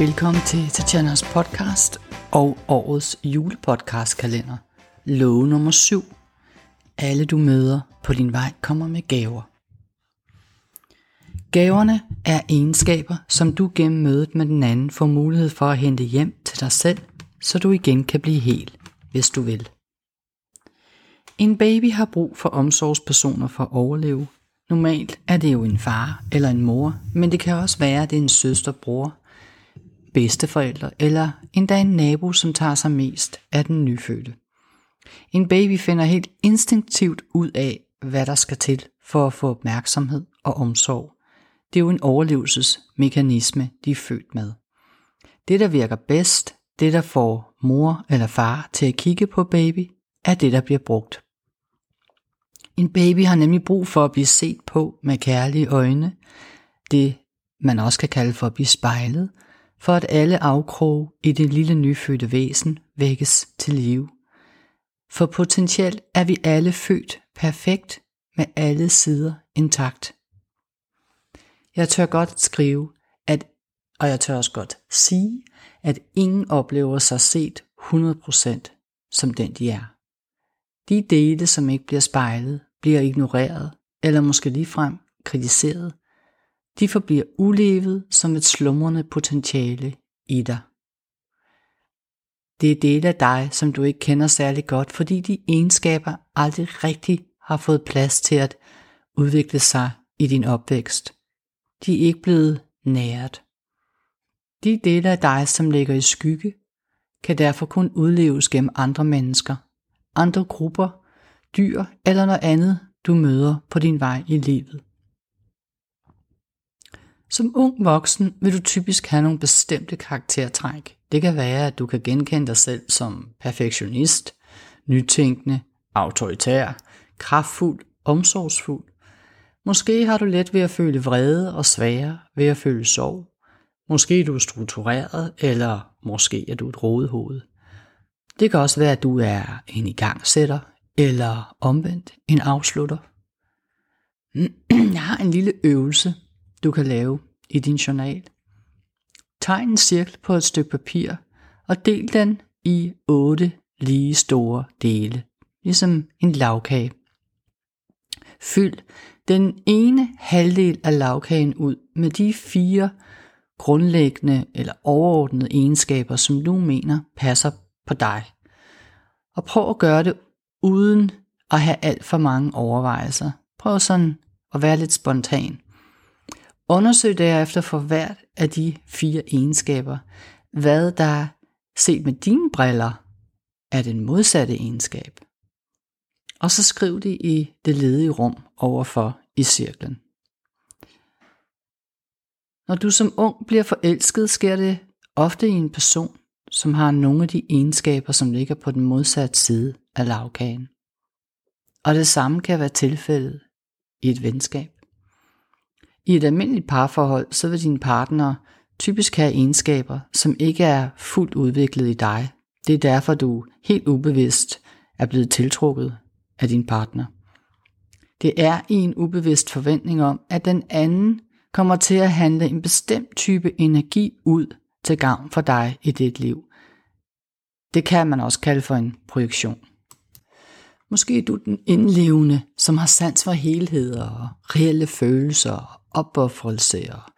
Velkommen til Tatjanas podcast og årets julepodcastkalender. Love nummer 7. Alle du møder på din vej kommer med gaver. Gaverne er egenskaber, som du gennem mødet med den anden får mulighed for at hente hjem til dig selv, så du igen kan blive hel, hvis du vil. En baby har brug for omsorgspersoner for at overleve. Normalt er det jo en far eller en mor, men det kan også være, at det er en søster, bror, bedsteforældre eller endda en nabo, som tager sig mest af den nyfødte. En baby finder helt instinktivt ud af, hvad der skal til for at få opmærksomhed og omsorg. Det er jo en overlevelsesmekanisme, de er født med. Det, der virker bedst, det der får mor eller far til at kigge på baby, er det, der bliver brugt. En baby har nemlig brug for at blive set på med kærlige øjne, det man også kan kalde for at blive spejlet, for at alle afkroge i det lille nyfødte væsen vækkes til live. For potentielt er vi alle født perfekt med alle sider intakt. Jeg tør godt skrive, at, og jeg tør også godt sige, at ingen oplever sig set 100% som den de er. De dele, som ikke bliver spejlet, bliver ignoreret, eller måske ligefrem kritiseret, de forbliver ulevet som et slumrende potentiale i dig. Det er dele af dig, som du ikke kender særlig godt, fordi de egenskaber aldrig rigtig har fået plads til at udvikle sig i din opvækst. De er ikke blevet næret. De dele af dig, som ligger i skygge, kan derfor kun udleves gennem andre mennesker, andre grupper, dyr eller noget andet, du møder på din vej i livet. Som ung voksen vil du typisk have nogle bestemte karaktertræk. Det kan være, at du kan genkende dig selv som perfektionist, nytænkende, autoritær, kraftfuld, omsorgsfuld. Måske har du let ved at føle vrede og svære ved at føle sorg. Måske er du struktureret, eller måske er du et rodehoved. Det kan også være, at du er en igangsætter, eller omvendt en afslutter. Jeg har en lille øvelse, du kan lave i din journal. Tegn en cirkel på et stykke papir og del den i otte lige store dele, ligesom en lavkage. Fyld den ene halvdel af lavkagen ud med de fire grundlæggende eller overordnede egenskaber, som du mener passer på dig. Og prøv at gøre det uden at have alt for mange overvejelser. Prøv sådan at være lidt spontan. Undersøg derefter for hvert af de fire egenskaber, hvad der set med dine briller er den modsatte egenskab. Og så skriv det i det ledige rum overfor i cirklen. Når du som ung bliver forelsket, sker det ofte i en person, som har nogle af de egenskaber, som ligger på den modsatte side af lavkagen. Og det samme kan være tilfældet i et venskab. I et almindeligt parforhold, så vil din partner typisk have egenskaber, som ikke er fuldt udviklet i dig. Det er derfor, du helt ubevidst er blevet tiltrukket af din partner. Det er i en ubevidst forventning om, at den anden kommer til at handle en bestemt type energi ud til gavn for dig i dit liv. Det kan man også kalde for en projektion. Måske er du den indlevende, som har sans for helheder og reelle følelser opoffrelse, og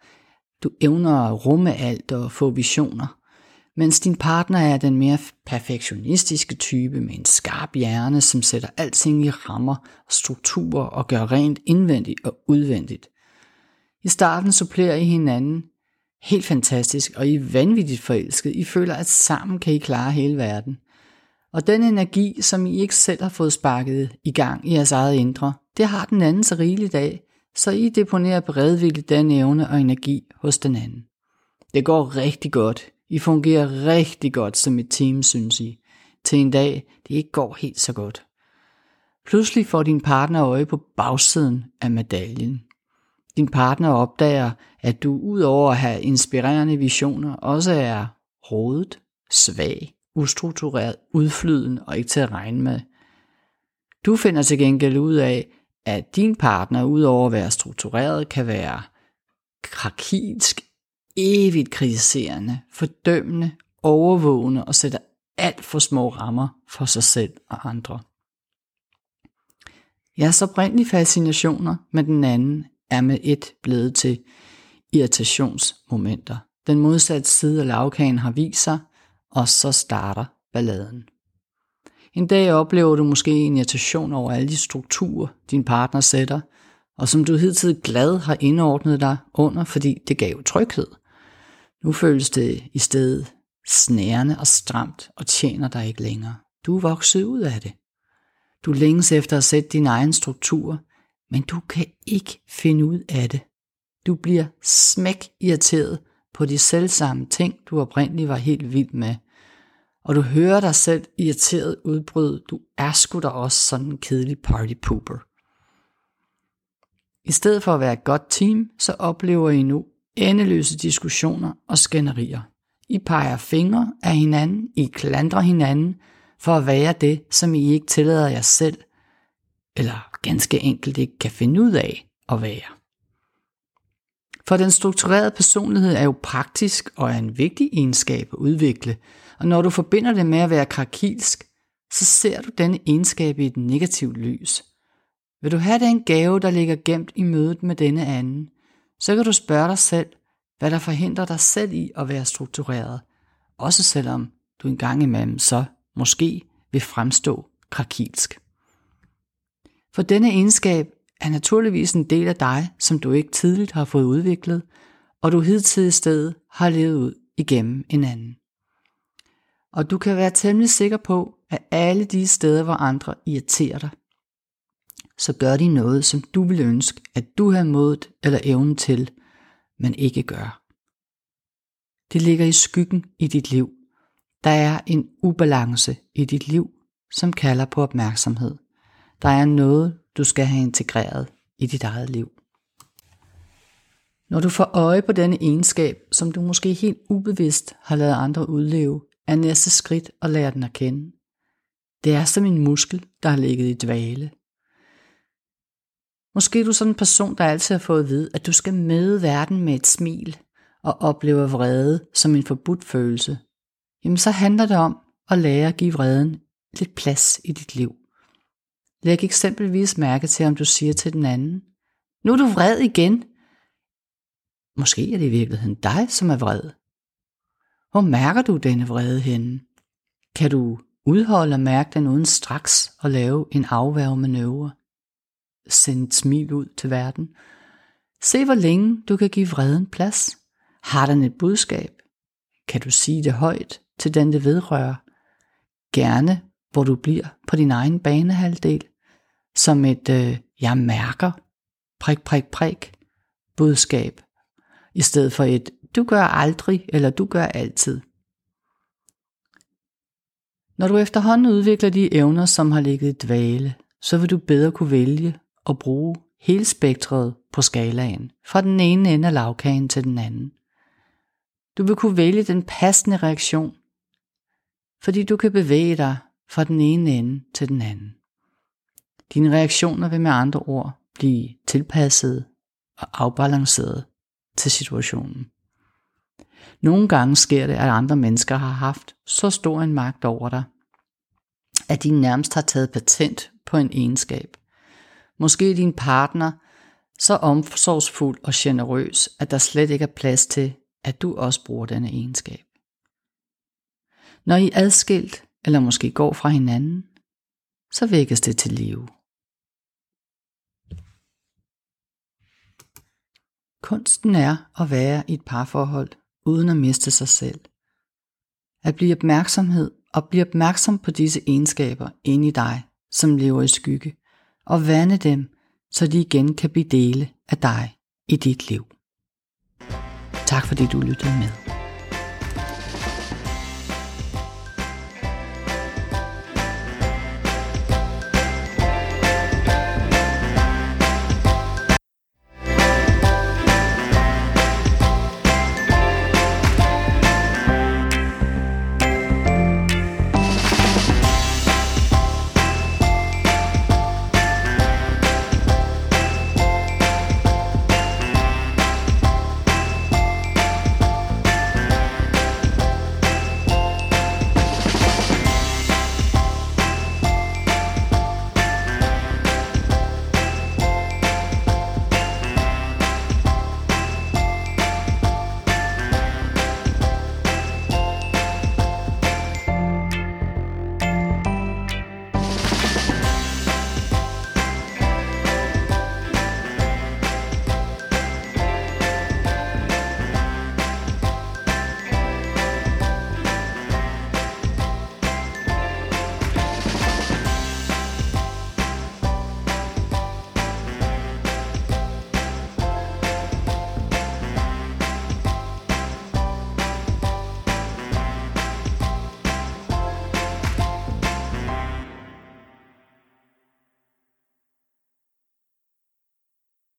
du evner at rumme alt og få visioner, mens din partner er den mere perfektionistiske type med en skarp hjerne, som sætter alting i rammer og strukturer og gør rent indvendigt og udvendigt. I starten supplerer I hinanden helt fantastisk, og I er vanvittigt forelsket. I føler, at sammen kan I klare hele verden. Og den energi, som I ikke selv har fået sparket i gang i jeres eget indre, det har den anden så rigeligt af, så I deponerer beredvilligt den evne og energi hos den anden. Det går rigtig godt. I fungerer rigtig godt som et team, synes I. Til en dag, det ikke går helt så godt. Pludselig får din partner øje på bagsiden af medaljen. Din partner opdager, at du udover at have inspirerende visioner, også er rodet, svag, ustruktureret, udflydende og ikke til at regne med. Du finder til gengæld ud af, at din partner, udover at være struktureret, kan være krakilsk, evigt kritiserende, fordømmende, overvågende og sætter alt for små rammer for sig selv og andre. Jeres oprindelige fascinationer med den anden er med et blevet til irritationsmomenter. Den modsatte side af lavkagen har vist sig, og så starter balladen. En dag oplever du måske en irritation over alle de strukturer, din partner sætter, og som du hidtil glad har indordnet dig under, fordi det gav tryghed. Nu føles det i stedet snærende og stramt og tjener dig ikke længere. Du er vokset ud af det. Du længes efter at sætte din egen struktur, men du kan ikke finde ud af det. Du bliver smæk irriteret på de selvsamme ting, du oprindeligt var helt vild med. Og du hører dig selv irriteret udbryde, du er sgu da også sådan en kedelig party pooper. I stedet for at være et godt team, så oplever I nu endeløse diskussioner og skænderier. I peger fingre af hinanden, I klandrer hinanden for at være det, som I ikke tillader jer selv, eller ganske enkelt ikke kan finde ud af at være. For den strukturerede personlighed er jo praktisk og er en vigtig egenskab at udvikle, og når du forbinder det med at være krakilsk, så ser du denne egenskab i et negativt lys. Vil du have den gave, der ligger gemt i mødet med denne anden, så kan du spørge dig selv, hvad der forhindrer dig selv i at være struktureret, også selvom du engang imellem så måske vil fremstå krakilsk. For denne egenskab er naturligvis en del af dig, som du ikke tidligt har fået udviklet, og du hidtil i stedet har levet ud igennem en anden. Og du kan være temmelig sikker på, at alle de steder, hvor andre irriterer dig, så gør de noget, som du vil ønske, at du har modet eller evnen til, men ikke gør. Det ligger i skyggen i dit liv. Der er en ubalance i dit liv, som kalder på opmærksomhed. Der er noget, du skal have integreret i dit eget liv. Når du får øje på denne egenskab, som du måske helt ubevidst har lavet andre udleve, er næste skridt at lære den at kende. Det er som en muskel, der har ligget i dvale. Måske er du sådan en person, der altid har fået at vide, at du skal møde verden med et smil og opleve vrede som en forbudt følelse. Jamen så handler det om at lære at give vreden lidt plads i dit liv. Læg eksempelvis mærke til, om du siger til den anden, nu er du vred igen. Måske er det i virkeligheden dig, som er vred. Hvor mærker du denne vrede henne? Kan du udholde og mærke den uden straks at lave en afværgemanøvre? Send et smil ud til verden. Se hvor længe du kan give vreden plads. Har den et budskab? Kan du sige det højt til den det vedrører? Gerne hvor du bliver på din egen banehalvdel som et øh, jeg mærker, prik, prik, prik, budskab, i stedet for et du gør aldrig, eller du gør altid. Når du efterhånden udvikler de evner, som har ligget i dvale, så vil du bedre kunne vælge at bruge hele spektret på skalaen, fra den ene ende af lavkagen til den anden. Du vil kunne vælge den passende reaktion, fordi du kan bevæge dig fra den ene ende til den anden. Dine reaktioner vil med andre ord blive tilpasset og afbalanceret til situationen. Nogle gange sker det, at andre mennesker har haft så stor en magt over dig, at de nærmest har taget patent på en egenskab. Måske er din partner så omsorgsfuld og generøs, at der slet ikke er plads til, at du også bruger denne egenskab. Når I er adskilt, eller måske går fra hinanden, så vækkes det til live. Kunsten er at være i et parforhold uden at miste sig selv. At blive opmærksomhed og blive opmærksom på disse egenskaber inde i dig, som lever i skygge, og vande dem, så de igen kan blive dele af dig i dit liv. Tak fordi du lyttede med.